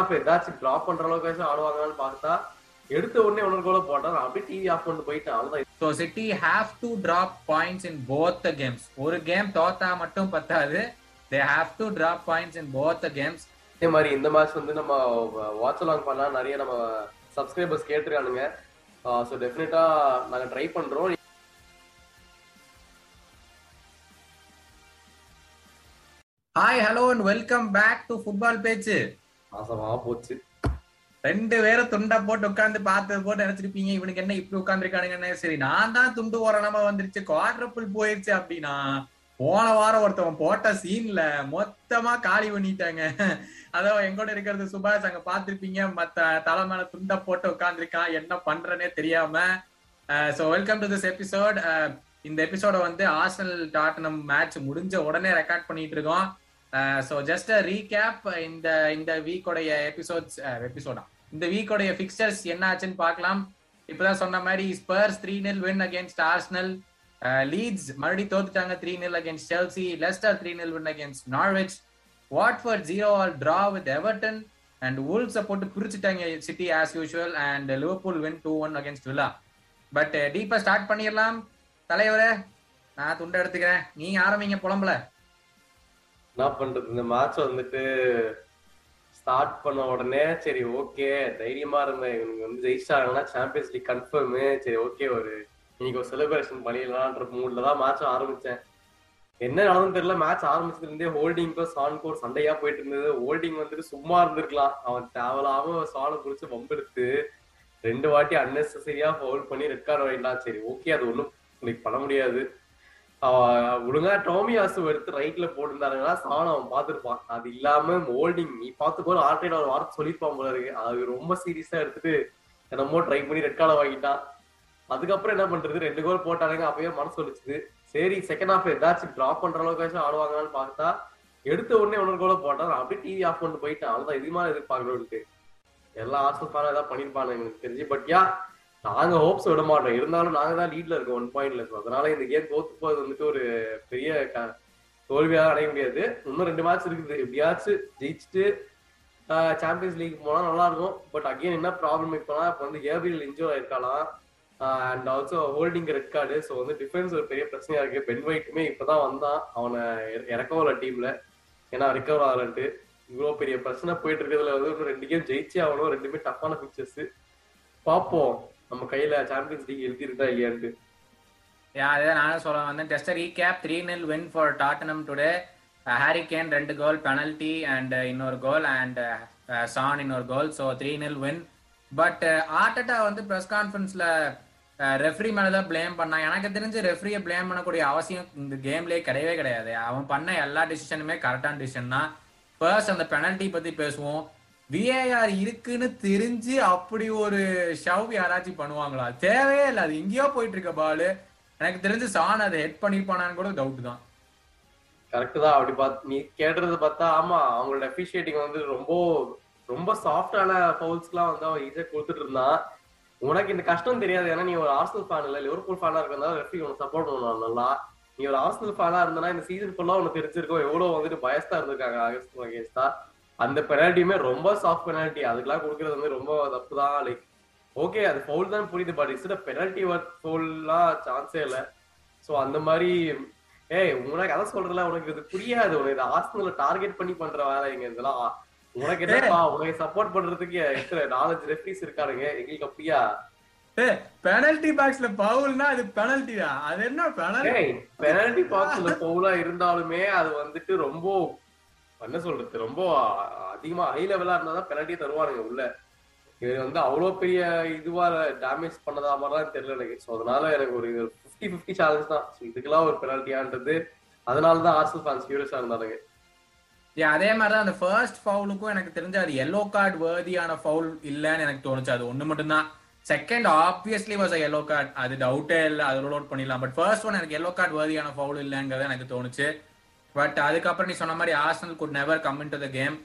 அப்ப ஏதாச்சும் டிராப் பண்ற அளவுக்கு ஆடுவாங்கன்னு பார்த்தா எடுத்த உடனே ஒன்று கோல போட்டா நான் அப்படியே டிவி ஆஃப் பண்ணிட்டு போயிட்டேன். அவ்வளவுதான். So City have to drop points in both the games ஒரு கேம் தோத்தா மட்டும் பத்தாது. They have to drop points in both the games அதே மாதிரி இந்த மேட்ச் வந்து நம்ம வாட்ச் அலாங் பண்ணலாம். நிறைய நம்ம சப்ஸ்கிரைபர்ஸ் கேட்டிருக்கானுங்க. ஸோ டெஃபினட்டா நாங்க ட்ரை பண்றோம். Hi hello and welcome back to football பேச்சு மாசமா போச்சு. ரெண்டு பேரும் துண்டை போட்டு உட்காந்து பார்த்து போட்டு நினைச்சிருப்பீங்க இவனுக்கு என்ன இப்படி உட்காந்துருக்கானுங்க சரி நான் தான் துண்டு ஓரணமா வந்துருச்சு. குவாட்ரப்புள் போயிருச்சு அப்படின்னா போன வாரம் ஒருத்தவன் போட்ட சீன்ல மொத்தமா காலி பண்ணிட்டாங்க. அதோ எங்கூட இருக்கிறது சுபாஷ் அங்க பாத்திருப்பீங்க மத்த தலை மேல துண்டை போட்டு உட்காந்துருக்கான் என்ன பண்றனே தெரியாம so welcome to this episode இந்த எபிசோட வந்து ஆர்சனல் டாட்டனம் மேட்ச் முடிஞ்ச உடனே ரெக்கார்ட் பண்ணிட்டு இருக்கோம். ஸோ ஜஸ்ட் ரீகேப் இந்த இந்த வீக்கோடைய எபிசோட்ஸ் எபிசோடா இந்த வீக்கோடைய ஃபிக்சர்ஸ் என்ன ஆச்சுன்னு பார்க்கலாம். இப்பதான் சொன்ன மாதிரி Spurs three nil win against Arsenal Leeds மறுபடியும் தோத்துட்டாங்க three nil against Chelsea Leicester three nil win against Norwich Watford zero all draw with Everton and ஊல்ஸை போட்டு பிரிச்சுட்டாங்க City as usual and Liverpool win two one against Villa but டீப்பா start பண்ணிடலாம். தலைவரே நான் துண்டை எடுத்துக்கிறேன். நீ ஆரம்பிங்க புலம்பல. என்ன பண்றது? இந்த மேட்ச் வந்துட்டு ஸ்டார்ட் பண்ண உடனே சரி ஓகே தைரியமா இருந்தேன் இவனுக்கு வந்து ஜெயிச்சாங்கன்னா சாம்பியன்ஸ் லீக் கன்ஃபார்ம் சரி ஓகே ஒரு இன்னைக்கு ஒரு செலிப்ரேஷன் பண்ணிடலான்ற மூட்ல தான் மேட்ச் ஆரம்பிச்சேன். என்ன நடந்து தெரியல. மேட்ச் ஆரம்பிச்சதுல இருந்தே ஹோல்டிங்க்கும் சான்கோர் சண்டையா போயிட்டு இருந்தது. ஹோல்டிங் வந்துட்டு சும்மா இருந்திருக்கலாம். அவன் தேவலாம சாலை புடிச்சு வம்பெடுத்து ரெண்டு வாட்டி அன்னெசரியா ஹோல்ட் பண்ணி ரெட் கார்டு வாங்கிடலாம் சரி ஓகே அது ஒன்றும் இன்னைக்கு பண்ண முடியாது. ஒழுங்கா டோமியாசு எடுத்து ரைட்ல போட்டிருந்தாருங்கன்னா சாணம் அவன் பார்த்துருப்பான். அது இல்லாம ஹோல்டிங் நீ பார்த்துக்கோ ஆர்டைட் ஒரு வார்த்தை சொல்லிருப்பான் போல இருக்கு. அது ரொம்ப சீரியஸா எடுத்துட்டு என்னமோ ட்ரை பண்ணி ரெட் கார்டை வாங்கிட்டான். அதுக்கப்புறம் என்ன பண்றது? ரெண்டு கோல் போட்டானுங்க. அப்பயே மனசு வலிச்சுது. சரி செகண்ட் ஹாஃப் ஏதாச்சும் டிராப் பண்ற அளவுக்கு ஆடுவாங்கன்னு பார்த்தா எடுத்த உடனே ஒன்று கோல போட்டான். அப்படியே டிவி ஆஃப் பண்ணிட்டு போயிட்டான். அவ்வளவுதான். மாதிரி எதிர்பார்க்கணும்ட்டு எல்லா ஆர்சல் ஃபேனும் ஏதாவது பண்ணிருப்பானு எனக்கு தெரிஞ்சு. பட் யா நாங்க ஹோப்ஸ் விட மாட்டோம். இருந்தாலும் நாங்க தான் லீட்ல இருக்கோம் ஒன் பாயிண்ட்ல இருக்கோம். அதனால இந்த கேம் தோத்து போறது வந்துட்டு ஒரு பெரிய தோல்வியாக அடைய முடியாது. இன்னும் ரெண்டு மேட்ச் இருக்குது. எப்படியாச்சும் ஜெயிச்சுட்டு சாம்பியன்ஸ் லீக் போனா நல்லா இருக்கும். பட் அகைன் என்ன ப்ராப்ளம் இப்போனா இப்போ வந்து ஏபிஎல் injure ஆயிருக்கலாம் and also holding red card so வந்து டிஃபென்ஸ் ஒரு பெரிய பிரச்சனையா இருக்கு. பென் ஒயிட்டுமே இப்பதான் வந்தான். அவனை இறக்கவில்ல டீம்ல ஏன்னா ரிகவர் ஆகலன்ட்டு. இவ்வளோ பெரிய பிரச்சனை போயிட்டு இருக்கிறதுல வந்து ரெண்டு கேம் ஜெயிச்சே ஆகணும். ரெண்டுமே டஃப்பான பிக்சர்ஸ் பார்ப்போம். நம்ம கையில சாம்பியன்ஸ் லீக் எழுதிருக்கா இல்லையான்ட்டு. அதே நானும் சொல்ல வந்தேன். Test recap three nil win for Tottenham today Harry Kane ரெண்டு கோல் பெனல்டி அண்ட் இன்னொரு கோல் அண்ட் சான் இன்னொரு goal so three nil win but Arteta வந்து ப்ரெஸ் கான்ஃபரன்ஸ்ல ரெஃப்ரி மேலதான் பிளேம் பண்ணான். எனக்கு தெரிஞ்சு ரெஃப்ரியை பிளேம் பண்ணக்கூடிய அவசியம் இந்த கேம்லயே கிடையவே கிடையாது. அவன் பண்ண எல்லா டிசிஷனுமே கரெக்டான டிசிஷன் தான். ஃபர்ஸ்ட் அந்த பெனல்ட்டி பத்தி பேசுவோம். விஏஆர் இருக்குன்னு தெரிஞ்சு அப்படி ஒரு ஷவ் யாராச்சும் பண்ணுவாங்களா? தேவையே இல்லை. அது எங்கேயோ போயிட்டு இருக்க பாலு. எனக்கு தெரிஞ்சு சான் அதை ஹெட் பண்ணிருப்பானான்னு கூட டவுட் தான். கரெக்ட் தான். அப்படி பார்த்து நீ கேட்டுறது பார்த்தா ஆமா அவங்களோட அப்ரிஷியேட்டிங் வந்து ரொம்ப ரொம்ப சாஃப்டான ஃபவுல்ஸ்க்குலாம் வந்து அவன் ஈஸியாக கொடுத்துட்டு இருந்தான். உனக்கு இந்த கஷ்டம் தெரியாது. ஏன்னா நீ ஒரு ஆர்சனல் ஃபேன் இல்லை லிவர்பூல் ஃபேனா இருக்கிறதால ரெஃப்ரி உனக்கு சப்போர்ட் பண்ணுவான் நல்லா. நீ ஒரு ஆர்சனல் ஃபேனா இருந்தனா இந்த சீசன் ஃபுல்லா உனக்கு தெரிஞ்சிருக்கும். எவ்வளவு வந்துட்டு பயஸ்தா இருந்திருக்காங்க ஆகஸ்ட் அகேன்ஸ்டா அந்த பெனால்ட்டியுமே ரொம்ப சாஃப்ட் பெனால்ட்டி அதுக்கெல்லாம் கொடுக்கறது வந்து ரொம்ப தப்பு தான் லைக் ஓகே அது ஃபவுல் தான் புரியுது பட் இட்ஸ் பெனால்ட்டி ஃபவுல்லாம் சான்ஸே இல்லை. ஸோ அந்த மாதிரி ஏய் உனக்கு அதான் சொல்றல உனக்கு இது புரியாது. உனக்கு இது டார்கெட் பண்ணி பண்ற வேலை இங்க இதெல்லாம். உனக்கு என்னப்பா உனக்கு சப்போர்ட் பண்றதுக்கு எத்தனை நாலஞ்சு ரெஃப்ரிஸ் இருக்கானுங்க? எங்களுக்கு அப்படியா? பெனல்டி பாக்ஸ்ல பவுல்னா அது பெனல்டி தான் அது என்ன பெனல்டி பெனல்டி பாக்ஸ்ல பவுலா இருந்தாலுமே அது வந்துட்டு ரொம்ப என்ன சொல்றது? ரொம்ப அதிகமா ஹை லெவலா இருந்தாதான் பெனல்ட்டி தருவானுங்க உள்ள. இது வந்து அவ்வளோ பெரிய இதுவா டேமேஜ் பண்ணதா மாதிரிலாம் தெரியல எனக்கு. ஸோ அதனால எனக்கு ஒரு ஃபிஃப்டி ஃபிஃப்டி சான்ஸ் தான். ஸோ இதுக்கெல்லாம் ஒரு பெனால்ட்டியான்றது அதனால தான் ஆர்சல் ஃபேன்ஸ் கியூரியஸா இருந்தானுங்க. அதே மாதிரி தான் அந்த ஃபர்ஸ்ட் ஃபவுலுக்கும் எனக்கு தெரிஞ்ச அது எல்லோ கார்டு வேர்தியான ஃபவுல் இல்லைன்னு எனக்கு தோணுச்சு. அது ஒன்று மட்டும்தான். Second obviously was yellow card அது டவுட்டே இல்லை. அது ரோல் அவுட் பண்ணிடலாம். பட் ஃபர்ஸ்ட் ஒன் எனக்கு எல்லோ கார்டு வேர்தியான ஃபவுல் இல்லைங்கிறது எனக்கு தோணுச்சு. பட் அதுக்கப்புறம் நீ சொன்ன மாதிரி Arsenal could never come in to the game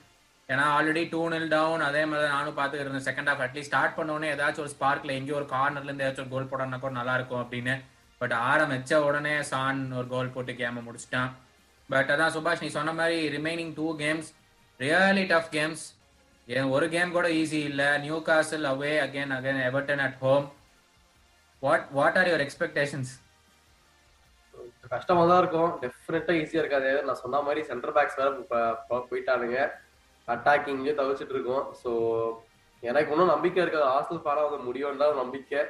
ஏன்னா ஆல்ரெடி டூ நில் டவுன் அதே மாதிரி நானும் பார்த்துட்டு இருந்தேன். செகண்ட் ஹாஃப் அட்லீஸ்ட் ஸ்டார்ட் பண்ணோடனே ஏதாச்சும் ஒரு ஸ்பார்க்ல எங்கேயோ ஒரு கார்னர்ல இருந்து ஏதாச்சும் ஒரு கோல் போடனா கூட நல்லா இருக்கும் அப்படின்னு. பட் ஆரம்பிச்ச உடனே சான் ஒரு கோல் போட்டு கேமை முடிச்சிட்டான். பட் அதான் சுபாஷ் நீ சொன்ன மாதிரி remaining two games really tough games ஏன் ஒரு கேம் கூட ஈஸி இல்லை. Newcastle away again again Everton at home what what are your expectations கஷ்டமா தான் இருக்கும். டெஃபினட்டா ஈஸியா இருக்காது. நான் சொன்ன மாதிரி சென்டர் பேக்ஸ் வேற போயிட்டானுங்க. அட்டாக்கிங்லயும் தவிச்சிட்டு இருக்கோம். ஸோ எனக்கு ஒன்றும் நம்பிக்கை இருக்காது. ஹாஸ்டல் ஃபாலோ வந்து முடியும் தான் நம்பிக்கை.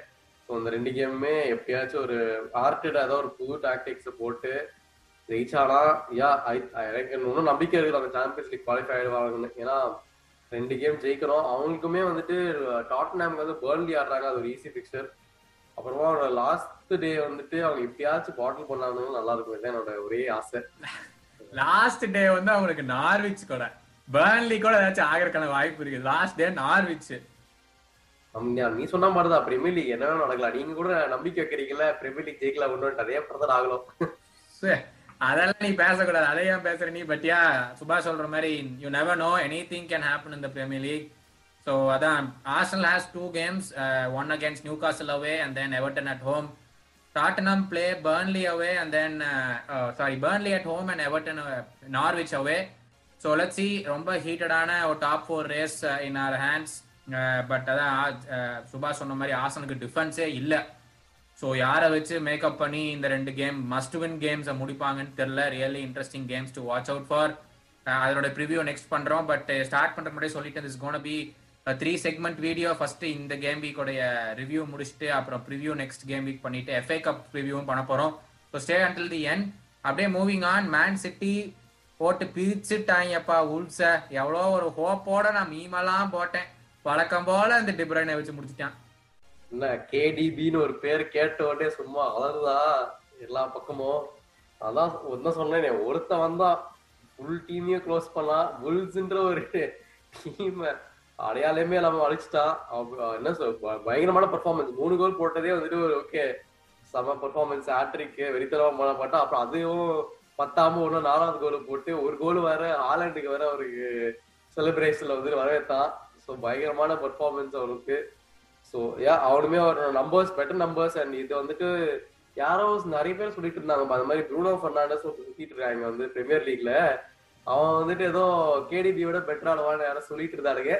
ஸோ இந்த ரெண்டு கேமுமே எப்படியாச்சும் ஒரு ஆர்டட் ஏதோ ஒரு புது டாக்டிக்ஸ் போட்டு ஜெயிச்சானா யா எனக்கு இன்னும் நம்பிக்கை இருக்குது. அந்த சாம்பியன்ஸ் லீக் குவாலிஃபை ஆயிடுவாங்கன்னு. ஏன்னா ரெண்டு கேம் ஜெயிக்கிறோம். அவங்களுக்குமே வந்துட்டு டாட்னாம்க்கு வந்து பேர்ன்லி ஆடுறாங்க. அது ஒரு ஈஸி பிக்சர் அப்புறமா லாஸ்ட் டே வந்துட்டு அவங்க எப்படியாச்சும் பாட்டில் பண்ணாங்கன்னு நல்லா இருக்கும் இதுதான் என்னோட ஒரே ஆசை. லாஸ்ட் டே வந்து அவங்களுக்கு நார்விச் கூட. பேர்ன்லி கூட ஏதாச்சும் ஆகிறதுக்கான வாய்ப்பு இருக்கு. லாஸ்ட் டே நார்விச் நீ சொன்ன மாதிரிதான். பிரீமியர் லீக் என்ன நடக்கலாம். நீங்க கூட நம்பிக்கை வைக்கிறீங்கல்ல பிரீமியர் லீக் ஜெயிக்கலாம் ஒன்று அதே பிரதர் ஆகலாம் அதெல்லாம் நீ பேசக்கூடாது. அதை ஏன் பேசுற நீ. பட்டியா சுபாஷ் சொல்ற மாதிரி you never know anything can happen இந்த பிரீமியர் லீக் ஸோ அதான். Arsenal has two games one against Newcastle away and then Everton at home Tottenham play Burnley away and then sorry Burnley at home and Everton Norwich away so let see ரொம்ப ஹீட்டடான ஒரு top four race in our hands but அதான் சுபாஷ் சொன்ன மாதிரி ஆசனுக்கு டிஃபென்ஸே இல்லை. So யாரை வச்சு மேக்கப் பண்ணி இந்த ரெண்டு கேம் மஸ்ட் வின் கேம்ஸை முடிப்பாங்கன்னு தெரில really interesting games to watch out for அதோட ப்ரிவியூ நெக்ஸ்ட் பண்ணுறோம் பட் ஸ்டார்ட் பண்ணுற முன்னாடி சொல்லிட்டு is gonna be three segment video first இந்த கேம் வீக்கோடைய ரிவ்யூ முடிச்சுட்டு அப்புறம் ப்ரிவியூ நெக்ஸ்ட் கேம் வீக் பண்ணிட்டு எஃப்ஏ கப் ரிவ்யூவும் பண்ண போறோம். So stay until the end அப்படியே மூவிங் ஆன் மேன் சிட்டி போட்டு பிரிச்சுட்டாங்கப்பா உல்ஸ எவ்வளோ ஒரு ஹோப்போட நான் மீமெல்லாம் போட்டேன். வழக்கம் போல இந்த டிப்ரைனை வச்சு முடிச்சிட்டான். என்ன கேடிபின்னு ஒரு பேர் கேட்ட உடனே சும்மா அலருதா எல்லா பக்கமும். அதான் ஒன்னும் சொன்னேனே ஒருத்தன் வந்தா ஃபுல் டீமையும் க்ளோஸ் பண்ணலாம். புல்ஸ்ன்ற ஒரு டீமை அடையாளமே இல்லாம அழிச்சிட்டான் அவ- என்ன சொல் ப- பயங்கரமான பர்ஃபார்மன்ஸ் மூணு கோல் போட்டதே வந்துட்டு ஒரு ஓகே செம பர்ஃபார்மன்ஸ் ஆட்ரிக்கு வெறித்தனமா பண்ண அப்புறம் அதுவும் பத்தாம ஒண்ணு நாலாவது கோல் போட்டு ஒரு கோல் வேற ஹாலண்டுக்கு வேற அவருக்கு செலிப்ரேஷன்ல வந்துட்டு வரவேற்றான் ஸோ பயங்கரமான பர்ஃபார்மன்ஸ் அவனுக்கு ஸோ ஏன் அவனுமே அவரோட நம்பர்ஸ் பெட்டர் நம்பர்ஸ் அண்ட் இது வந்துட்டு யாரோ நிறைய பேர் சொல்லிட்டு இருந்தாங்க. அந்த மாதிரி ப்ரூனோ ஃபெர்னாண்டஸ் சுத்திட்டு இருக்காங்க வந்து பிரீமியர் லீக்ல அவன் வந்துட்டு ஏதோ கேடிபி விட பெட்டர் யாரும் சொல்லிட்டு இருந்தானுங்க.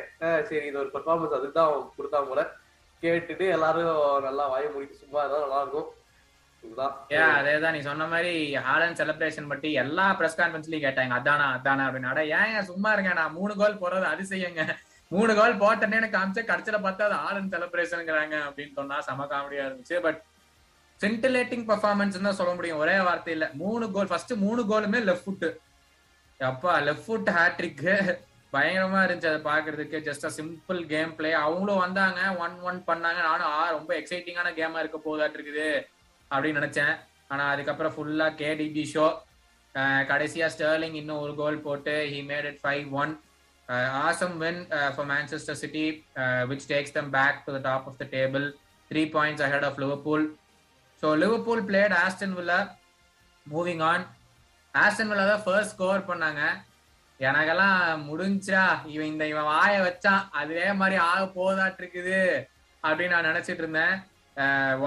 சரி இது ஒரு பெர்ஃபார்மன்ஸ் அதுதான் அவன் கொடுத்தான் போல. கேட்டுட்டு எல்லாரும் நல்லா வாய முடிக்க சும்மா இருந்தாலும் நல்லா இருக்கும். அதேதான் நீ சொன்ன மாதிரி ஹாலண்ட் செலிப்ரேஷன் பத்தி எல்லா பிரஸ் கான்பரன்ஸ்லயும் கேட்டாங்க. அதானா அதானா அப்படின்னு. ஏன் சும்மா இருங்க நான் மூணு கோல் போறது அதிசயங்க மூணு கோல் போட்டேன்னு எனக்கு காமிச்சா கடைசியில பார்த்தா அது ஹாலண்ட் செலிப்ரேஷனுங்கிறாங்க அப்படின்னு சொன்னா செம காமெடியா இருந்துச்சு. பட் சென்டிலேட்டிங் பர்ஃபார்மன்ஸ் தான் சொல்ல முடியும். ஒரே வார்த்தையில மூணு கோல் ஃபர்ஸ்ட் மூணு கோலுமே லெஃப்ட் ஃபுட் அப்பா லெஃப்ட் ஃபுட் ஹேட்ரிக் பயங்கரமா இருந்துச்சு அதை பாக்குறதுக்கு just a simple game play அவங்களும் வந்தாங்க. ஒன் ஒன் பண்ணாங்க. நானும் ஆ ரொம்ப எக்ஸைட்டிங்கான கேமா இருக்க போதாட்டு இருக்குது அப்படின்னு நினைச்சேன். ஆனா அதுக்கப்புறம் ஃபுல்லா கேடிபி ஷோ கடைசியா ஸ்டர்லிங் இன்னும் ஒரு கோல் போட்டு he made it five one awesome win for Manchester City which takes them back to the top of the table three points ahead of Liverpool so Liverpool played Aston Villa moving on Aston Villa தான் first score பண்ணாங்க. எனக்கெல்லாம் முடிஞ்சா இவன் இந்த இவன் வாய வச்சான். அதே மாதிரி ஆக போதாட்டு இருக்குது அப்படின்னு நான் நினைச்சிட்டு இருந்தேன்.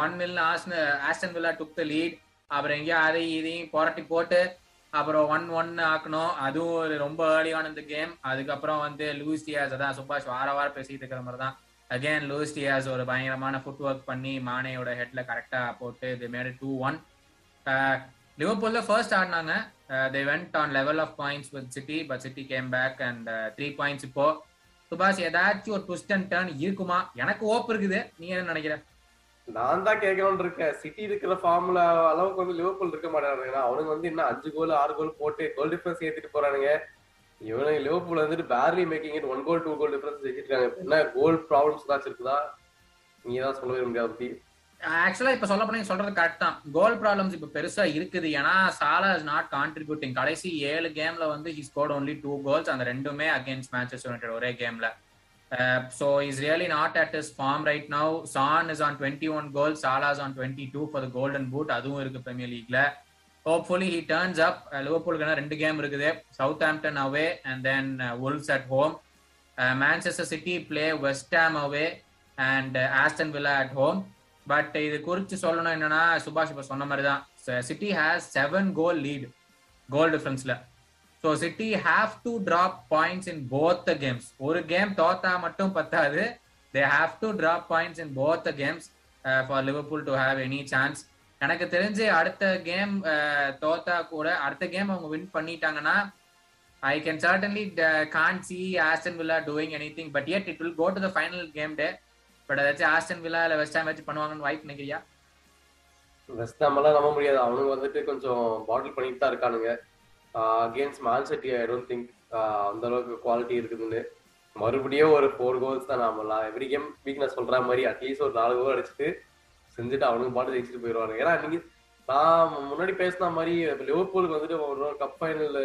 One nil Aston Aston Villa took the lead அப்புறம் எங்கேயோ அதையும் இதையும் புரட்டி போட்டு அப்புறம் ஒன் ஒன் ஆக்கணும் அதுவும் ஒரு ரொம்ப ஏர்லியான இந்த கேம் அதுக்கப்புறம் வந்து லூஸ் டியாஸ் அதான் சுபாஷ் வார வாரம் பேசிட்டு இருக்கிற மாதிரி தான். அகைன் லூஸ் டியாஸ் ஒரு பயங்கரமான ஃபுட் ஒர்க் பண்ணி மானேயோட ஹெட்ல கரெக்டா போட்டு இது மேடு டூ ஒன் லிவர்பூல்ல ஃபர்ஸ்ட் ஆடினாங்க. They went on level of points with City but City came back and three points இப்போ. சுபாஷ் ஏதாச்சும் ஒரு ட்விஸ்ட் அண்ட் டர்ன் இருக்குமா? எனக்கு ஓப் இருக்குது. நீ என்ன நினைக்கிற? நான் தான் கேட்கணும்னு இருக்கேன். சிட்டி இருக்கிற ஃபார்ம்ல அளவுக்கு வந்து லிவர்பூல் இருக்க மாட்டானுங்க அவனுங்க வந்து இன்னும் அஞ்சு கோல் ஆறு கோல் போட்டு கோல் டிஃபரன்ஸ் ஏத்திட்டு போறானுங்க. இவனுங்க லிவர்பூல் வந்துட்டு barely making it one goal two goal difference வச்சிருக்காங்க என்ன கோல் ப்ராப்ளம்ஸ் ஏதாச்சும் இருக்குதா? நீ தான் சொல்லவே முடியாது ஆக்சுவலா இப்ப சொல்ல போனா சொல்றது கரெக்ட் தான். கோல் ப்ராப்ளம்ஸ் இப்ப பெருசா இருக்குது. ஏன்னா சாலா இஸ் நாட் கான்ட்ரிபியூட்டிங் கடைசி ஏழு கேம்ல வந்து he scored only two goals அந்த ரெண்டுமே அகேன்ஸ்ட் மேட்சஸ் யுனைடெட் ஒரே கேம்ல so is really not at is form right now Son is on twenty one goal Salah's on twenty two for the golden boot அதுவும் இருக்கு Premier லீக்ல hopefully he turns up லிவர்பூலுக்கு ரெண்டு game இருக்குது. Southampton away and then Wolves at home Manchester City play West Ham away and Aston Villa at home but இது குறித்து சொல்லணும் என்னன்னா சுபாஷ் இப்ப சொன்ன மாதிரி தான் City has seven goal lead goal டிஃபரன்ஸ்ல so City have to drop points in both the games ஒரு கேம் தோத்தா மட்டும் பத்தாது. They have to drop points in both the games for Liverpool to have any chance எனக்கு தெரிஞ்சு அடுத்த game தோத்தா கூட அடுத்த game அவங்க வின் பண்ணிட்டாங்கன்னா I can certainly can't see Aston Villa doing anything but yet it will go to the final game day but ஏதாச்சும் Aston Villa இல்ல West Ham வச்சு பண்ணுவாங்கன்னு வாய்ப்பு நினைக்கிறியா? வெஸ்ட் எல்லாம் நம்ப முடியாது. அவனுங்க வந்துட்டு கொஞ்சம் பாட்டில் பண்ணிட்டு தான் இருக்கானுங்க. Against Man City I don't think அந்த அளவுக்கு குவாலிட்டி இருக்குதுன்னு. மறுபடியும் ஒரு ஃபோர் கோல்ஸ் தான் நாமலாம் எவ்ரி கேம் வீக்னஸ் சொல்ற மாதிரி அட்லீஸ்ட் ஒரு நாலு கோல் அடிச்சுட்டு செஞ்சுட்டு அவனுக்கு பாட்டு ஜெயிச்சுட்டு போயிடுவாங்க ஏன்னா நீங்க நான் முன்னாடி பேசின மாதிரி லிவர்பூலுக்கு வந்துட்டு ஒரு கப் ஃபைனல்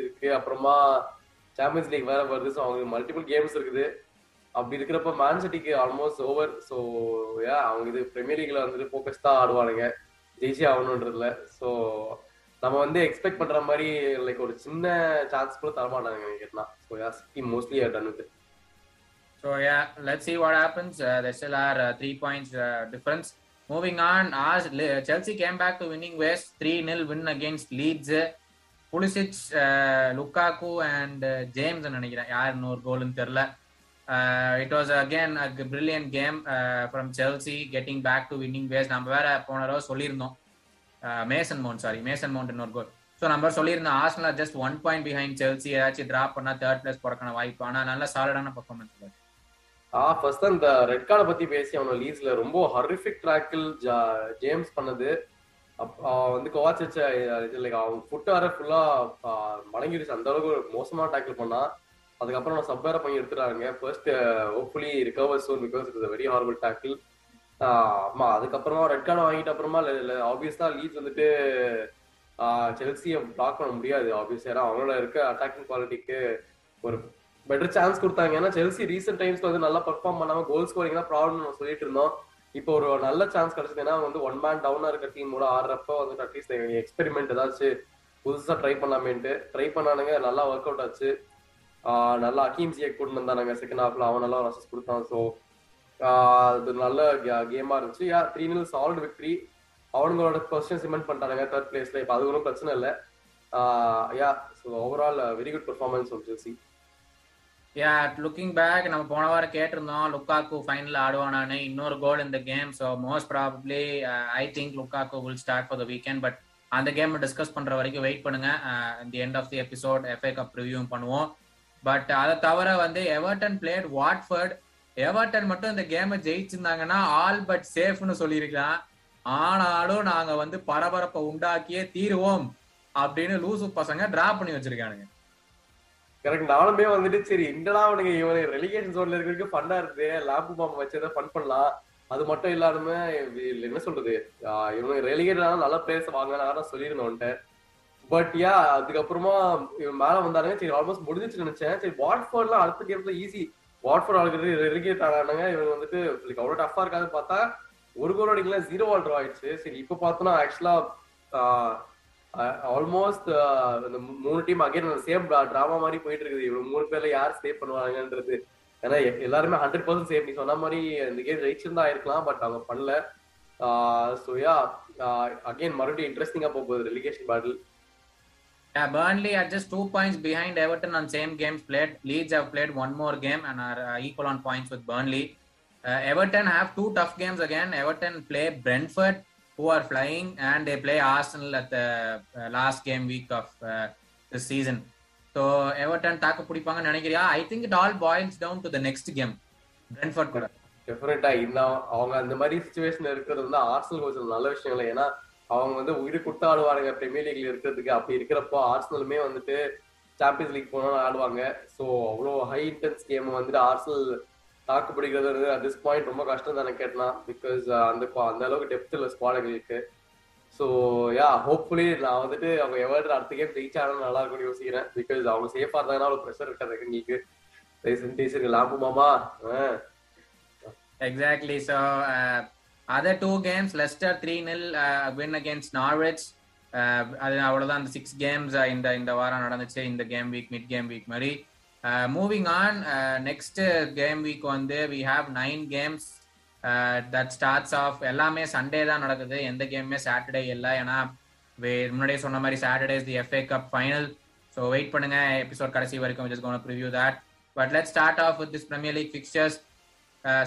இருக்கு. அப்புறமா சாம்பியன்ஸ் லீக் வேற வருது. ஸோ அவங்களுக்கு மல்டிபிள் கேம்ஸ் இருக்குது. அப்படி இருக்கிறப்ப மேன் சிட்டிக்கு ஆல்மோஸ்ட் ஓவர் ஸோ ஏன் அவங்க இது பிரீமியர் லீக்ல வந்துட்டு ஃபோக்கஸ் தான் ஆடுவானுங்க. ஜெய்சி ஆகணுன்றதுல. ஸோ நம்ம வந்து எக்ஸ்பெக்ட் பண்ற மாதிரி லைக் ஒரு சின்ன சான்ஸ் கூட தரமாட்டாங்க கேட்டா so yeah City mostly done with so yeah let's see what happens Uh, are three are uh, moving on uh, difference. Moving came back to winning came back to winning ways, 3-0 win against Leeds. Pulisic, uh, uh, நினைக்கிறேன். யார் இன்னொரு கோல்னு தெரியல. It was again brilliant game from Chelsea getting back to winning ways நம்ம வேற போன தடவை சொல்லியிருந்தோம். Mason Mount sorry Mason Mount இன்னொரு கோல் ஸோ நம்ம சொல்லியிருந்தோம் Arsenal just one point behind Chelsea ஏதாச்சும் டிராப் பண்ணா தேர்ட் பிளேஸ் பிறக்கணும் வாய்ப்பு. ஆனால் நல்ல சாலிடான பர்ஃபார்மன்ஸ் ஆ ஃபர்ஸ்ட் அந்த ரெட் கார்டை பத்தி பேசி அவனோட லீஸ்ல ரொம்ப ஹரிஃபிக் ட்ராக்கில் ஜேம்ஸ் பண்ணது. அவன் வந்து கோவாச் லைக் அவன் ஃபுட் வர ஃபுல்லா மடங்கிடுச்சு அந்த அளவுக்கு ஒரு டேக்கிள் பண்ணான். அதுக்கப்புறம் நான் சப்பேர பையன் எடுத்துறாங்க first hopefully recover soon because it's very horrible tackle ஆமா அதுக்கப்புறமா ரெட் கார்டு வாங்கிட்ட அப்புறமா ஆப்வியஸா லீட்ஸ் வந்துட்டு செல்சியை பிளாக் பண்ண முடியாது ஆப்வியஸா ஏன்னா அவங்களோட இருக்க அட்டாக்கிங் குவாலிட்டிக்கு ஒரு பெட்டர் சான்ஸ் கொடுத்தாங்க. ஏன்னா செல்சி ரீசெண்ட் டைம்ஸ்ல வந்து நல்லா பர்ஃபார்ம் பண்ணாம கோல் ஸ்கோரிங் தான் ப்ராப்ளம் நம்ம சொல்லிட்டு இருந்தோம். இப்போ ஒரு நல்ல சான்ஸ் கிடைச்சது. ஏன்னா வந்து ஒன் மேன் டவுனா இருக்க டீமோட ஆடுறப்ப வந்து அட்லீஸ்ட் எக்ஸ்பெரிமெண்ட் ஏதாச்சும் புதுசா ட்ரை பண்ணாமேன்ட்டு ட்ரை பண்ணானுங்க நல்லா ஒர்க் அவுட் ஆச்சு. நல்லா அகீம் சியக் கொண்டு வந்தானுங்க. செகண்ட் ஹாஃப்ல அவன் நல்லா ரசஸ் கொடுத்தான். ஸோ அது நல்ல கேமா இருந்துச்சு. Yeah three nil solid victory அவனுங்களோட கொஸ்டின் சிமெண்ட் பண்ணிட்டாங்க தேர்ட் பிளேஸ்ல இப்போ அது ஒன்றும் பிரச்சனை இல்லை. Yeah so overall very good performance of Chelsea yeah looking back நம்ம போன வாரம் கேட்டிருந்தோம் லுக்காக்கு ஃபைனல் ஆடுவானான்னு. இன்னொரு கோல் இந்த game so most probably I think Lukaku will start for the weekend but அந்த கேம் டிஸ்கஸ் பண்ற வரைக்கும் வெயிட் பண்ணுங்க. இந்த end of the episode FA Cup review பண்ணுவோம். பட் அதை தவிர வந்து எவர்டன் பிளேட் வாட்ஃபர்ட் எவர்டன் மட்டும் இந்த கேமை ஜெயிச்சிருந்தாங்கன்னா ஆல் பட் சேஃப்னு சொல்லியிருக்கலாம். ஆனாலும் நாங்க வந்து பரபரப்பை உண்டாக்கியே தீருவோம் அப்படின்னு லூசு பசங்க டிரா பண்ணி வச்சிருக்கானுங்க. கரெக்ட் நானுமே வந்துட்டு சரி என்னடா அவனுங்க இவன் ரெலிகேஷன் ஜோன்ல இருக்கிறதுக்கு ஃபன்னா இருக்குது. லாம்பு பாம்பு வச்சதை ஃபன் பண்ணலாம். அது மட்டும் இல்லாம என்ன சொல்றது? ஆஹ் ரெலிகேட் நல்ல பிளேயர்ஸ் வாங்க நான் உன்ட்ட பட் யா அதுக்கப்புறமா இவன் மேல வந்தானுங்க. சரி ஆல்மோஸ்ட் முடிஞ்சிச்சு நினைச்சேன். சரி வாட்ஃபோர்ட்லாம் அடுத்த கேம்ல ஈஸி வாட்ஃபோர்ட் ஆளுக்கு ரெலிகேட் ஆனாங்க இவங்க வந்துட்டு லைக் அவ்வளவு டஃபா இருக்காது பார்த்தா ஒரு கோல் அடிக்கல ஜீரோ வால் ட்ரா ஆயிடுச்சு. சரி இப்ப பார்த்தோம்னா ஆக்சுவலா ஆல்மோஸ்ட் இந்த மூணு டீம் அகைன் சேம் டிராமா மாதிரி போயிட்டு இருக்குது. இவங்க மூணு பேர்ல யார் சேவ் பண்ணுவாங்கன்றது. ஏன்னா எல்லாருமே ஹண்ட்ரட் பர்சன்ட் சேவ் நீ சொன்ன மாதிரி இந்த கேம் ஜெயிச்சிருந்தா இருக்கலாம் பட் அவங்க பண்ணல. ஸோ யா அகைன் மறுபடியும் இன்ட்ரெஸ்டிங்கா போகுது relegation battle Yeah, Burnley are just two points behind Everton on same games played. Leeds have played one more game and are uh, equal on points with Burnley. Uh, Everton have two tough games again. Everton play Brentford, who are flying, and they play Arsenal at the uh, last game week of uh, this season. So Everton தாக்கு பிடிப்பாங்கன்னு நினைக்கிறியா I think it all boils down to the next game Brentford கூட டெஃபினட்டா இந்த அவங்க அந்த மாதிரி situation இருக்கிறது வந்து ஆர்சனல் கொஞ்சம் நல்ல விஷயம் இல்லை ஏன்னா அவங்க வந்து உயிர் கொடுத்து ஆடுவாங்க பிரீமியர் லீக்ல இருக்கிறதுக்கு. அப்படி இருக்கிறப்போ ஆர்சனலுமே வந்துட்டு சாம்பியன்ஸ் லீக் போனாலும் ஆடுவாங்க. ஸோ அவ்வளோ ஹை இன்டென்ஸ் கேம் வந்துட்டு ஆர்சனல் தாக்கு பிடிக்கிறது வந்து அட் திஸ் பாயிண்ட் ரொம்ப கஷ்டம் தானே கேட்டனா? பிகாஸ் அந்த அந்த அளவுக்கு டெப்த் இல்லை ஸ்குவாடுகளுக்கு ஸோ யா ஹோப்ஃபுல்லி நான் வந்துட்டு அவங்க எவ்வளோ அடுத்த கேம் ஜெயிச்சாலும் நல்லா இருக்கும்னு யோசிக்கிறேன். பிகாஸ் அவங்க சேஃபாக இருந்தாங்கன்னா அவ்வளோ ப்ரெஷர் இருக்காது எங்களுக்கு டேசன் லாம்பு மாமா. Exactly so So uh, other two games, Leicester 3-0 uh, uh, அது அவ்வளோதான் அந்த சிக்ஸ் கேம்ஸ் uh, இந்த இந்த வாரம் நடந்துச்சு. இந்த game week mid game week மாதிரி. Moving on next game week வந்து we have nine games that starts off எல்லாமே சண்டே தான் நடக்குது. எந்த கேமுமே சாட்டர்டே இல்லை. ஏன்னா வே- முன்னாடியே சொன்ன மாதிரி Saturday the FA Cup final so wait பண்ணுங்க. எபிசோட் கடைசி வரைக்கும் just gonna preview that but let start off with this Premier League fixtures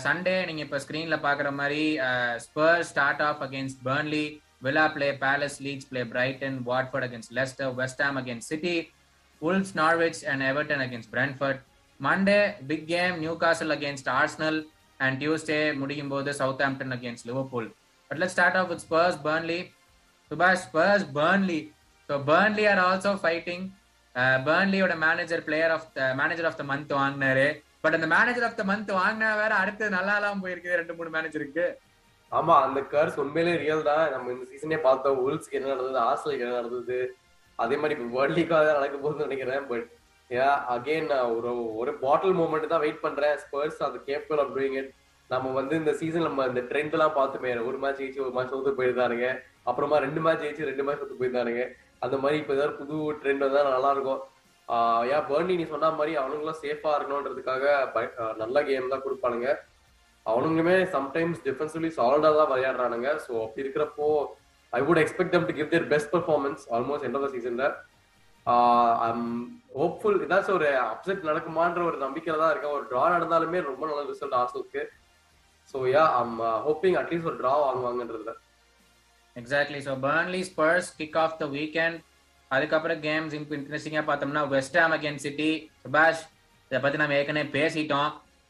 Sunday நீங்க இப்ப ஸ்கிரீன்ல பாக்குற மாதிரி Spurs start off against Burnley Villa play Palace Leeds play Brighton Watford against Leicester West Ham against City Wolves Norwich and Everton against Brentford Monday big game Newcastle against Arsenal and Tuesday முடியும் போது south ஆம்டன் against Liverpool but let start off with Spurs Burnley சுபாஷ் Spurs Burnley so Burnley are also fighting பர்ன்லியோட manager player of manager of the month வாங்கினாரு but அந்த manager of the month வாங்கினா வேற அடுத்து நல்லா எல்லாம் போயிருக்கு ரெண்டு மூணு மேனேஜருக்கு ஆமா அந்த கர்ஸ் உண்மையிலே ரியல் தான். நம்ம இந்த சீசனே பார்த்தோம் உல்ஸ்க்கு என்ன நடந்தது ஆஸ்திரேலியா என்ன நடந்தது. அதே மாதிரி இப்போ வேர்ல்ட் லீக்காக தான் நடக்க போகுதுன்னு நினைக்கிறேன். பட் யா அகெயின் ஒரு ஒரு பாட்டில் மூமெண்ட் தான் வெயிட் பண்றேன். ஸ்பர்ஸ் அது கேப்டல் ஆஃப் டூயிங் இட் நம்ம வந்து இந்த சீசன் நம்ம இந்த ட்ரெண்ட் எல்லாம் பார்த்துமே ஒரு மேட்ச் ஜெயிச்சு ஒரு மேட்ச் தோத்து போயிருந்தாருங்க அப்புறமா ரெண்டு மேட்ச் ஜெயிச்சு ரெண்டு மேட்ச் தோத்து போயிருந்தாருங்க அந்த மாதிரி இப்போ ஏதாவது புது ட்ரெண்ட் வந்தா நல்லா இருக்கும். யா பேர்னி நீ சொன்ன மாதிரி அவனுங்களும் சேஃபா இருக்கணும்ன்றதுக்காக நல்ல கேம் தான் கொடுப்பானுங்க. அவனுங்களுமே சம்டைம்ஸ் டிஃபென்சிவ்லி சாலிடா தான் விளையாடுறானுங்க. ஸோ அப்படி இருக்கிறப்போ I would expect them to give their best performance almost end of the சீசன்ல ஹோப்ஃபுல் ஏதாச்சும் ஒரு அப்செட் நடக்குமான்ற ஒரு நம்பிக்கையில தான் இருக்கேன். ஒரு டிரா நடந்தாலுமே ரொம்ப நல்ல result ஆர்சலுக்கு so yeah I'm hoping at least ஒரு draw வாங்குவாங்கன்றதுல. Exactly so Burnley Spurs kick off the weekend அதுக்கப்புறம் கேம்ஸ் இப்போ இன்ட்ரெஸ்டிங்காக பார்த்தோம்னா வெஸ்ட் ஹாம் அகேன் சிட்டி சுபாஷ் இதை பற்றி நம்ம ஏற்கனவே பேசிட்டோம்.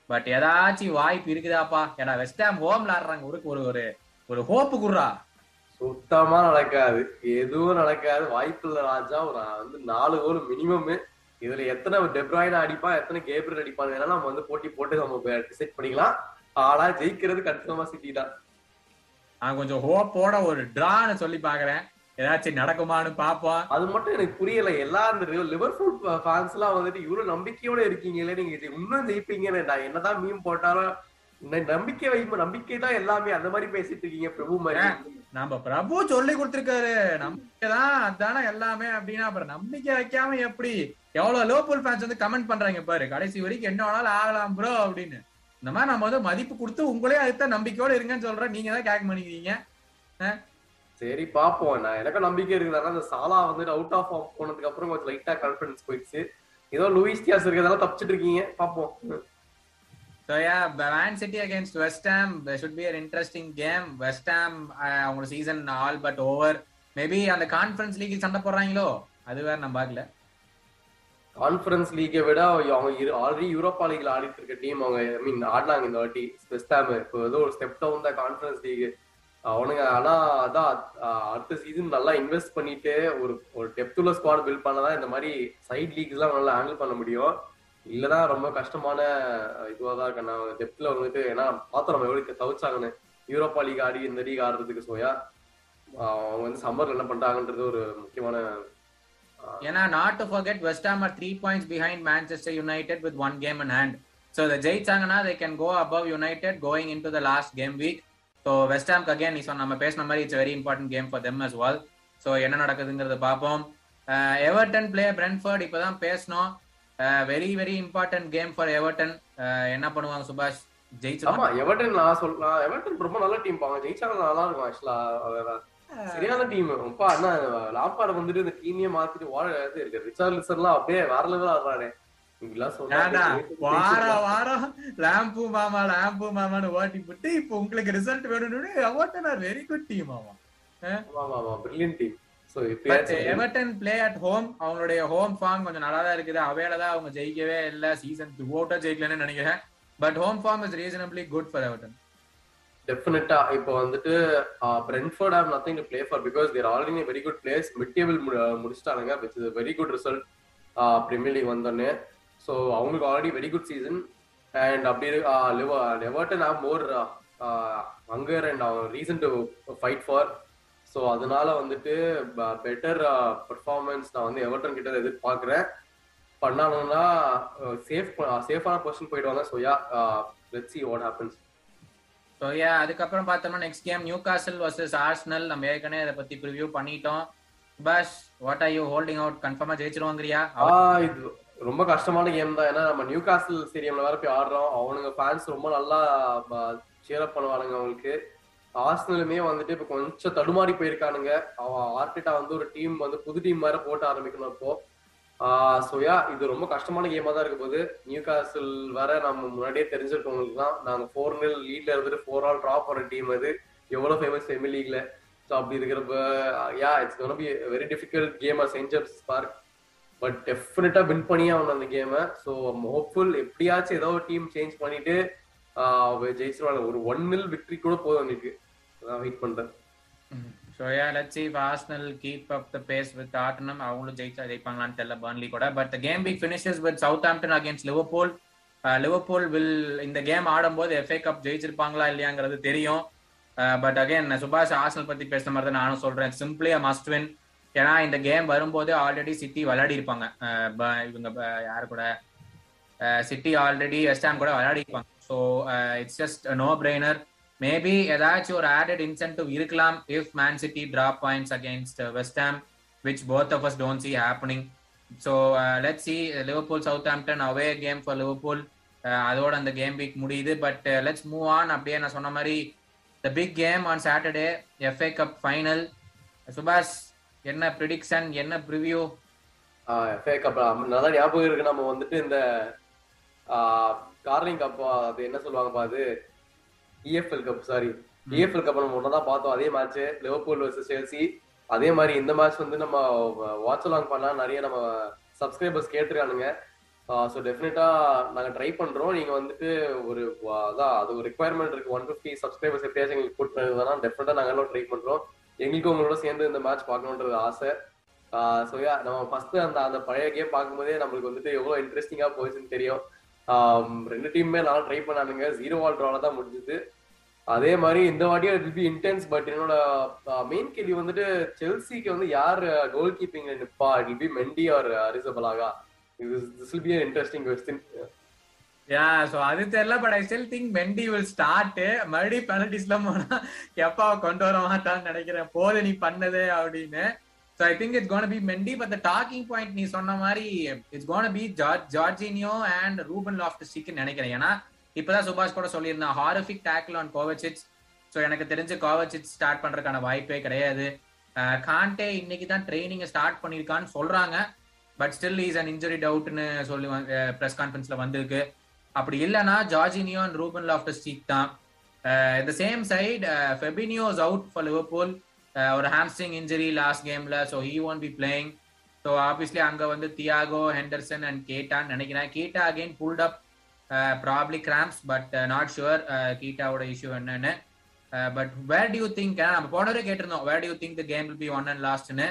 பட் ஏதாச்சும் வாய்ப்பு இருக்குதாப்பா? ஏன்னா வெஸ்ட் ஹாம் ஹோம்ல ஆடுறாங்க. ஒரு ஒரு ஒரு ஹோப்பு குடுறா. சுத்தமா நடக்காது. எதுவும் நடக்காது. வாய்ப்பு இல்ல ராஜா. ஒரு வந்து நாலு கோல் மினிமம் இதுல எத்தனை டெப்ராயின் அடிப்பான் எத்தனை கேப்ரியல் அடிப்பான் வேணா நம்ம வந்து போட்டி போட்டு நம்ம டிசைட் பண்ணிக்கலாம். ஆனா ஜெயிக்கிறது கன்ஃபார்மா சிட்டி தான். நான் கொஞ்சம் ஹோப்போட ஒரு டிரான்னு சொல்லி பாக்குறேன் ஏதாச்சும் நடக்குமான்னு பாப்போம் அது மட்டும் எனக்கு புரியல. எல்லா இந்த லிவர்பூல் ஃபேன்ஸ் எல்லாம் வந்துட்டு இவ்வளவு நம்பிக்கையோட இருக்கீங்களே நீங்க இன்னும் ஜெயிப்பீங்கன்னு நான் என்னதான் மீன் போட்டாலும் நம்பிக்கை வைக்கும் நம்பிக்கை தான் எல்லாமே. அந்த மாதிரி பேசிட்டு இருக்கீங்க பிரபு மாதிரி. நம்ம பிரபு சொல்லி கொடுத்திருக்காரு. நம்பிக்கை தான் அதானே எல்லாமே அப்படின்னா. அப்புறம் நம்பிக்கை வைக்காம எப்படி? எவ்வளவு லோபல் ஃபேன்ஸ் வந்து கமெண்ட் பண்றாங்க பாரு. கடைசி வரைக்கும் என்ன வேணாலும் ஆகலாம் ப்ரோ அப்படின்னு. இந்த மாதிரி நம்ம வந்து மதிப்பு கொடுத்து உங்களே அடுத்த நம்பிக்கையோட இருங்கன்னு சொல்றேன். நீங்க தான் கேட்க பண்ணிக்கிறீங்க சரி பாப்போம். நான் எனக்கும் நம்பிக்கை இருக்குது. ஆனா அந்த சாலா வந்துட்டு அவுட் ஆஃப் ஆஃப் போனதுக்கு அப்புறம் கொஞ்சம் லைட்டா கான்பிடன்ஸ் போயிடுச்சு. ஏதோ லூயிஸ் தியாஸ் இருக்கிறதால தப்பிச்சிட்டு இருக்கீங்க. பாப்போம். So yeah Man City against West Ham should be an interesting game West Ham அவங்களோட season all but over maybe அந்த கான்ஃபரன்ஸ் லீக் சண்டை போடுறாங்களோ? அது வேற நான் பார்க்கல. கான்ஃபரன்ஸ் லீக்கை விட அவங்க ஆல்ரெடி யூரோப்பா லீக்ல ஆடிட்டு இருக்க டீம் அவங்க ஐ மீன் ஆடினாங்க இந்த வாட்டி. வெஸ்ட் ஹாம் இப்போ ஏதோ ஒரு ஸ்டெப் டவுன் தான் கான்ஃபரன்ஸ் லீக் அவனுங்க ஆனா அதான் அடுத்த சீசன் நல்லா இன்வெஸ்ட் பண்ணிட்டு ஒரு ஒரு டெப்துள்ள ஸ்குவாட் பில்ட் பண்ணதான் இந்த மாதிரி சைட் லீக்ஸ் எல்லாம் நல்லா ஹேண்டில் பண்ண முடியும். இல்லதான் ரொம்ப கஷ்டமான இதுவா தான் இருக்கு. நான் டெப்த்ல வந்துட்டு ஏன்னா பார்த்தோம் நம்ம எவ்வளவு தவிச்சாங்கன்னு. யூரோப்பா லீக் ஆடி இந்த லீக் ஆடுறதுக்கு சோயா. அவங்க வந்து சம்மர்ல என்ன பண்றாங்கன்றது ஒரு முக்கியமான ஏன்னா not to forget West Ham are three points behind Manchester United with one game in hand so இதை ஜெயிச்சாங்கன்னா they can go above United going into the last game week so West ஹாம்க்கு again நீ சொன்ன நம்ம பேசின மாதிரி it's very important game for them as well so என்ன நடக்குதுங்கிறத பார்ப்போம். Everton play Brentford இப்போதான் பேசணும் very very important game for Everton என்ன பண்ணுவாங்க சுபாஷ்? ஜெயிச்சு எவர்டன் நான் சொல்லலாம் எவர்டன் ரொம்ப நல்ல டீம் பாங்க ஜெயிச்சாங்க நல்லா இருக்கும் ஆக்சுவலா சரியான டீம் ரொம்ப என்ன லாப்பாட வந்துட்டு இந்த டீமே மாத்திட்டு ஓட இருக்கு. ரிச்சார்ட் லிசர்லாம் அப்படியே வேற லெவல் ஆடுறானே வார வாரம் லாம்பு மாமா லாம்பு மாமான்னு ஓட்டி போட்டு இப்போ உங்களுக்கு ரிசல்ட் வேணும்னு Everton are very good team ஆமா. Team Everton play at home அவங்களுடைய ஹோம் ஃபார்ம் கொஞ்சம் நல்லா தான் இருக்குது. அவையில தான் அவங்க ஜெயிக்கவே இல்ல. சீசன் ஓட்டா ஜெயிக்கலன்னு நினைக்கிறேன். But home form is reasonably good for Everton டெஃபினட்டா இப்போ வந்துட்டு Brentford have nothing to play for because they're already very good place mid table முடிச்சிட்டாங்க which is very good result Premier League வந்தோடனே. ஸோ அவங்களுக்கு already very good season and அப்படி Everton have more hunger and reason to fight for so அதனால வந்துட்டு better performance நான் வந்து Everton கிட்ட எதிர்பார்க்குறேன். பண்ணாங்கன்னா சேஃப் சேஃபான பொசிஷன் போயிடுவாங்க. So yeah let's see what happens so yeah அதுக்கப்புறம் பார்த்தோம்னா next game Newcastle versus Arsenal நம்ம ஏற்கனவே அதை பத்தி ப்ரிவியூ பண்ணிட்டோம். Bash what are you holding out கன்ஃபார்மா ஜெயிச்சிருவாங்கறியா? ஆ ரொம்ப கஷ்டமான கேம் தான். ஏன்னா நம்ம நியூ காசல் ஸ்டேடியம்ல வேற போய் ஆடுறோம். அவனுங்க ஃபேன்ஸ் ரொம்ப நல்லா சேர் அப் பண்ணுவானுங்க அவங்களுக்கு. ஆர்சனலுமே வந்துட்டு இப்ப கொஞ்சம் தடுமாறி போயிருக்கானுங்க. அவன் ஆர்டிட்டா வந்து ஒரு டீம் வந்து புது டீம் வேற போட்டு ஆரம்பிக்கணும் இப்போ. சோயா இது ரொம்ப கஷ்டமான கேமா தான் இருக்க போது நியூ காசில் வேற நம்ம முன்னாடியே தெரிஞ்சிருக்கவங்களுக்கு தான். நாங்க ஃபோர் நில் லீட்ல இருந்துட்டு ஃபோர் ஆல் ட்ராப் பண்ண டீம் அது. எவ்வளவு ஃபேமஸ் எம்எல் லீக்ல ஸோ அப்படி இருக்கிறப்ப yeah it's be very difficult game Saint James Park but டெஃபினட்டா வின் பண்ணியே ஆகணும் அந்த கேமை ஸோ ஹோப்ஃபுல் எப்படியாச்சும் ஏதோ ஒரு டீம் சேஞ்ச் பண்ணிட்டு ஜெயிச்சிருவாங்க. ஒரு ஒன் மில் விக்டரி கூட போதும் எனக்கு. நான் வெயிட் பண்றேன். So yeah let's see Arsenal keep up the pace with Tottenham அவங்களும் ஜெயிச்சா ஜெயிப்பாங்களான்னு தெரியல பர்ன்லி கூட. But game week finishes with Southampton against Liverpool Liverpool will இந்த கேம் ஆடும்போது எஃப்ஏ கப் ஜெயிச்சிருப்பாங்களா இல்லையாங்கிறது தெரியும். பட் அகைன் சுபாஷ் ஆர்சனல் பத்தி பேசுன மாதிரி தான் நானும் சொல்றேன். சிம்பிளி மஸ்ட் வின் ஏன்னா இந்த கேம் வரும்போது ஆல்ரெடி சிட்டி விளையாடி இருப்பாங்க. இவங்க யாரு கூட? சிட்டி ஆல்ரெடி வெஸ்டாம் கூட விளையாடி இருப்பாங்க. So it's just no brainer maybe ஏதாச்சும் ஒரு ஆடட் இன்சென்டிவ் இருக்கலாம் if Man City drop points against West Ham which both of us don't see happening so let see Liverpool Southampton away game for Liverpool அதோட அந்த game week முடியுது. But let's move on அப்படியே நான் சொன்ன மாதிரி the big game on Saturday FA Cup final சுபாஷ் என்ன prediction என்ன ப்ரிவியூ எஃப்ஏ கப் நல்லா ஞாபகம் இருக்கு. நம்ம வந்துட்டு இந்த கார்லிங் கப் அது என்ன சொல்லுவாங்கப்பா அது EFL Cup sorry EFL Cup நம்ம ஒன்னதான் பார்த்தோம். அதே மேட்ச் லிவர்பூல் வர்சஸ் சேல்சி அதே மாதிரி இந்த மேட்ச் வந்து நம்ம வாட்ச் அலாங் பண்ணலாம். நிறைய நம்ம சப்ஸ்கிரைபர்ஸ் கேட்டிருக்கானுங்க. ஸோ டெஃபினட்டா நாங்கள் ட்ரை பண்றோம். நீங்க வந்துட்டு ஒரு அதான் அது ஒரு ரெக்குவயர்மெண்ட் இருக்கு. ஒன் ஃபிஃப்டி சப்ஸ்கிரைபர்ஸ் எப்படியாச்சும் எங்களுக்கு கூட்டு டெஃபினட்டா நாங்கள் எல்லாம் ட்ரை பண்றோம். எங்களுக்கும் உங்களோட சேர்ந்து இந்த மேட்ச் பார்க்கணுன்றது ஆசை. ஸோ யா நம்ம ஃபர்ஸ்ட் அந்த அந்த பழைய கேம் பார்க்கும்போதே நம்மளுக்கு வந்துட்டு எவ்வளோ இன்ட்ரெஸ்டிங்கா போச்சுன்னு தெரியும். ரெண்டு டீமுமே நல்லா ட்ரை பண்ணானுங்க. ஜீரோ ஆல் ட்ரால தான் முடிஞ்சது. அதே மாதிரி இந்த வாட்டியும் இட் பி இன்டென்ஸ் பட் என்னோட மெயின் கேள்வி வந்துட்டு செல்சிக்கு வந்து யார் கோல் கீப்பிங்ல நிப்பா? It be Mendy or Arrizabalaga this will be interesting question yeah so அது தெரியல but I still think Mendy will start மறுபடியும் பெனல்டிஸ்ல போனா எப்பா கொண்டு வர மாட்டான்னு நினைக்கிறேன். போது நீ பண்ணது அப்படின்னு. So I think it's gonna be Mendy but the talking point நீ சொன்ன மாதிரி it's gonna be George Jorginho and Ruben Loftus Cheek நினைக்கிறேன். ஏன்னா இப்பதான் சுபாஷ் கூட சொல்லியிருந்தேன் horrific tackle on Kovacic so எனக்கு தெரிஞ்சு கோவச்சிட்ஸ் ஸ்டார்ட் பண்றதுக்கான வாய்ப்பே கிடையாது. Uh, காண்டே இன்னைக்கு தான் ட்ரைனிங் ஸ்டார்ட் பண்ணிருக்கான்னு சொல்றாங்க. But still is an injury டவுட்னு சொல்லி uh, ப்ரெஸ் கான்ஃபரன்ஸ்ல வந்திருக்கு. அப்படி இல்லைன்னா Jorginho and Ruben Loftus Cheek தான். The same side Fabinho's out for Liverpool ஒரு ஹாம்ஸ்டிங் இன்ஜுரி லாஸ்ட் கேம்ல so he won't be playing so obviously அங்க வந்து தியாகோ ஹெண்டர்சன் அண்ட் கேட்டான்னு நினைக்கிறேன். Keita again pulled up probably cramps but not sure கீட்டாவோட issue என்னன்னு. But where do you think நம்ம போனவரே கேட்டிருந்தோம் where do you think the game will be won and லாஸ்ட்னு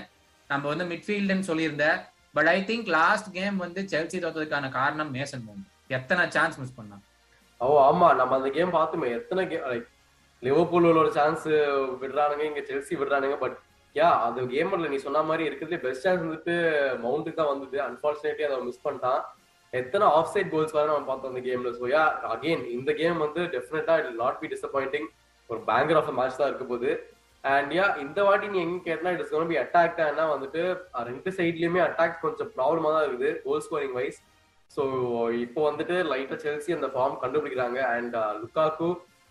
நம்ம வந்து மிட்ஃபீல்டுன்னு சொல்லியிருந்தேன். But I think last game வந்து செல்சி தோத்ததுக்கான காரணம் மேசன் மவுண்ட் எத்தனை சான்ஸ் மிஸ் பண்ணான் ஓ ஆமா நம்ம அந்த கேம் பார்த்துமே எத்தனை கேம் லைக் லிவர்பூல் ஒரு சான்ஸ் விடுறானுங்க இங்க செல்சி விடுறானுங்க பட் யா அது கேமர்ல நீ சொன்ன மாதிரி இருக்கிறதுல பெஸ்ட் சான்ஸ் வந்துட்டு மவுண்ட்டுக்கு தான் வந்தது. அன்பார்ச்சுனேட்லி அதை மிஸ் பண்ணிட்டான். எத்தனை ஆஃப் சைட் கோல்ஸ் வர நம்ம பார்த்தோம் அந்த கேம்ல ஸோ யா அகெயின் இந்த கேம் வந்து டெஃபினட்டா இட் நாட் பி டிசப்பாயிண்டிங் ஒரு பேங்கர் ஆஃப் மேட்ச் தான் இருக்க போகுது. அண்ட் யா இந்த வாட்டி நீ எங்க கேட்டா இட்ஸ் கோன் பி அட்டாக் தான் வந்துட்டு ரெண்டு சைட்லயுமே அட்டாக் கொஞ்சம் ப்ராப்ளமா தான் இருக்குது கோல் ஸ்கோரிங் வைஸ் ஸோ இப்போ வந்துட்டு லைட்டா செல்சி அந்த ஃபார்ம் கண்டுபிடிக்கிறாங்க அண்ட் லுக்காக்கு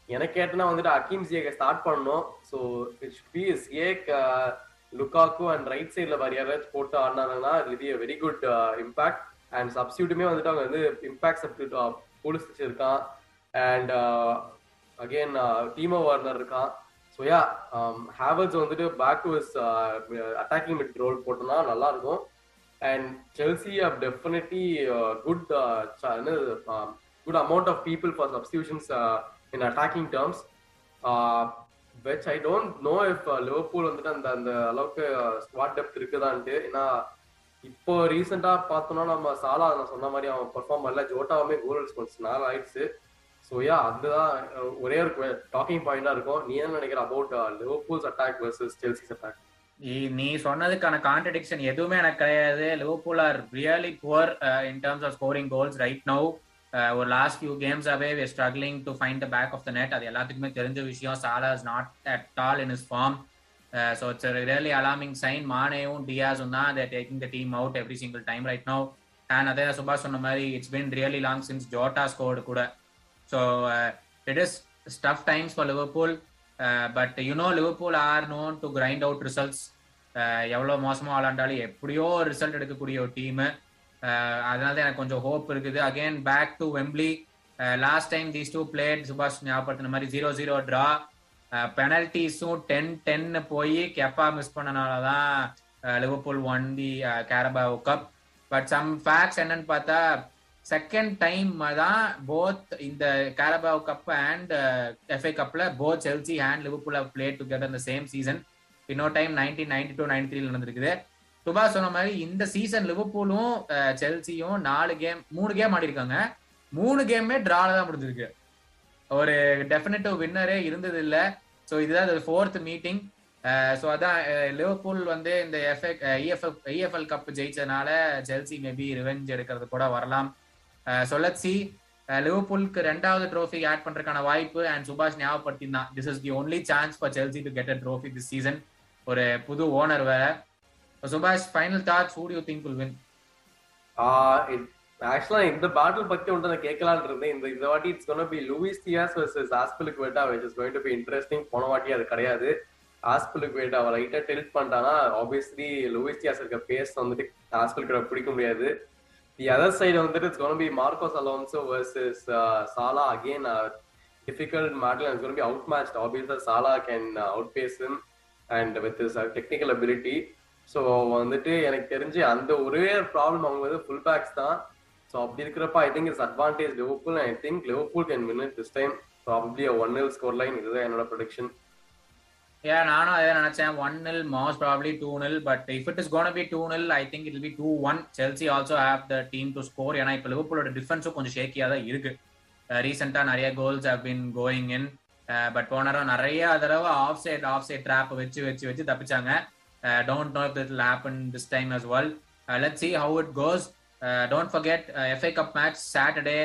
எனக்கு கேட்டனா வந்துட்டு அக்கீம் சியேக்க ஸ்டார்ட் பண்ணணும். ஸோ இட்ஸ் ஏக் லுக்காக்கு அண்ட் ரைட் சைடில் வேற யாராச்சும் போட்டு ஆடினாங்கன்னா இது வெரி குட் இம்பாக்ட் அண்ட் சப்ஸ்டியூட்டுமே வந்துட்டு அவங்க வந்து இம்பாக்ட் சப்ஸ்டியூட் uh, போலீஸ் வச்சிருக்கான். அண்ட் அகெயின் டீமோ வார்னர் இருக்கான். ஸோ யா ஹேவல்ஸ் வந்துட்டு back to is attacking mid role போட்டோம்னா நல்லா இருக்கும். And Chelsea have definitely good good amount of people for substitutions in attacking terms which I don't know if Liverpool வந்துட்டு அந்த அந்த அளவுக்கு uh, squad depth இருக்குதான்ட்டு. ஏன்னா இப்போ ரீசெண்டாக பார்த்தோம்னா நம்ம சாலா நான் சொன்ன மாதிரி அவன் பர்ஃபார்ம் பண்ணல. ஜோட்டாவுமே கோல் ரெஸ்பான்ஸ் நாலு ஆயிடுச்சு. ஸோ யா அதுதான் ஒரே ஒரு uh, டாக்கிங் பாயிண்டாக இருக்கும். நீ என்ன நினைக்கிற about Liverpool's attack versus Chelsea's attack நீ சொன்னதுக்கான கான்ட்ரடிக்ஷன் எதுவுமே எனக்கு கிடையாது. Liverpool are really poor in terms of scoring goals right now ஒரு last few கேம்ஸாவே we struggling to find the back of the net அது எல்லாத்துக்குமே தெரிஞ்ச விஷயம். Salah is not at all in is form so it's really alarming sign மானேவும் டியாஸும் தான் they're taking the team out every single time right now and அதே சுபாஷ் சொன்ன மாதிரி it's been really long since Jota scored கூட. So it is stuff times for Liverpool but you know Liverpool are known to grind out results எவ்வளோ மோசமாக விளாண்டாலும் எப்படியோ result எடுக்கக்கூடிய ஒரு டீமு uh, அதனால தான் எனக்கு கொஞ்சம் ஹோப் இருக்குது. Again back to Wembley last time these two played சுபாஷ் ஞாபகத்தின மாதிரி ஜீரோ ஜீரோ ட்ரா பெனல்டிஸும் டென் டென்னு போய் கெப்பா மிஸ் பண்ணனால தான் Liverpool won the Carabao Cup but some facts என்னன்னு பார்த்தா செகண்ட் டைம் தான் போத் இந்த கேரபாவ் கப் அண்ட் எஃப்ஏ கப்ல both Chelsea and Liverpool play together இந்த சேம் சீசன் இன்னொரு time nineteen ninety two ninety த்ரீல நடந்திருக்குது. சுபா சொன்ன மாதிரி இந்த சீசன் லிவர்பூலும் செல்சியும் நாலு கேம் மூணு கேம் ஆடி இருக்காங்க மூணு கேமே டிரால தான் முடிஞ்சிருக்கு. ஒரு டெஃபினட்டிவ் வின்னரே இருந்தது இல்ல ஸோ இதுதான் ஃபோர்த் மீட்டிங் ஸோ அதான் uh, லிவர்பூல் வந்து இந்த எஃப்எஃப் இஎஃப்எஃப் இஎஃப்எல் கப் ஜெயிச்சதுனால செல்சி மேபி ரிவெஞ்ச் எடுக்கிறது கூட வரலாம். சொல்லச்சி லிவர்பூலுக்கு ரெண்டாவது ட்ரோஃபி ஆட் பண்றதுக்கான வாய்ப்பு அண்ட் சுபாஷ் ஞாபகப்படுத்தினான் this is the only chance for Chelsea to get a trophy this season ஒரு புது ஓனர் வேற. சுபாஷ் final thoughts who you think will win ஆக்சுவலா இந்த பேட்டில் பத்தி ஒன்று நான் கேட்கலான்னு இருந்தேன். இந்த இந்த வாட்டி it's gonna be Luis Diaz versus Azpilicueta which is going to be interesting போன வாட்டி அது கிடையாது. ஆஸ்பிலுக்கு வேட்டா அவன் லைட்டா டெல்ட் பண்ணிட்டானா ஆப்வியஸ்லி லூயிஸ் தியாஸ் இருக்க பேஸ் வந்துட்டு ஆஸ்பிலுக்கு பிடிக்க முடியாது. தி அதர் சைடு வந்துட்டு it's gonna be Marcos Alonso versus Salah again difficult battle and it's going to be outmatched. Obviously, Salah can uh, outpace him and with his uh, technical ability. So வந்துட்டு எனக்கு தெரிஞ்சு அந்த ஒரே problem அவங்க வந்து full backs தான். So அப்படி இருக்கிறப்ப I think it's advantage Liverpool I think Liverpool can win this time probably one nil score line இதுதான் என்னோட ப்ரொடிக்ஷன் யா நானும் அதே நினைச்சேன். One nil most probably two nil but if it is gonna be two nil I think it be two one Chelsea also have the team to score ஏன்னா இப்போ லிவர்பூலோட டிஃபென்ஸும் கொஞ்சம் ஷேக்கியாக தான் இருக்கு. ரீசெண்டாக நிறைய goals have been going in but போனரும் நிறைய தடவை off side off side trap வச்சு வச்சு வச்சு தப்பிச்சாங்க. Don't know it'll happen this time as well let see how it goes don't forget FA cup match Saturday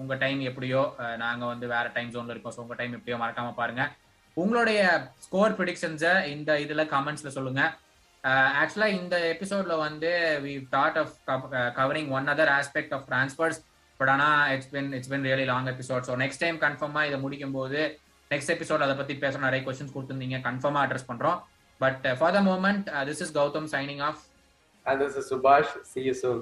உங்கள் டைம் எப்படியோ நாங்கள் வந்து வேற டைம் ஜோனில் இருக்கோம். ஸோ உங்கள் டைம் எப்படியோ மறக்காமல் பாருங்க. உங்களுடைய ஸ்கோர் ப்ரிடிக்ஷன்ஸை இந்த இதுல கமெண்ட்ஸ்ல சொல்லுங்க. ஆக்சுவலா இந்த எபிசோட்ல வந்து we thought of covering one other aspect of transfers but ஆனா it's been it's been really long episode so next time கன்ஃபார்மா இதை முடிக்கும் போது நெக்ஸ்ட் எபிசோட் அதை பத்தி பேச நிறைய கொஸ்டின்ஸ் கொடுத்துருந்தீங்க. கன்ஃபார்மா அட்ரஸ் பண்றோம். But for the moment this is Gautham signing off And this is Subhash. See you soon.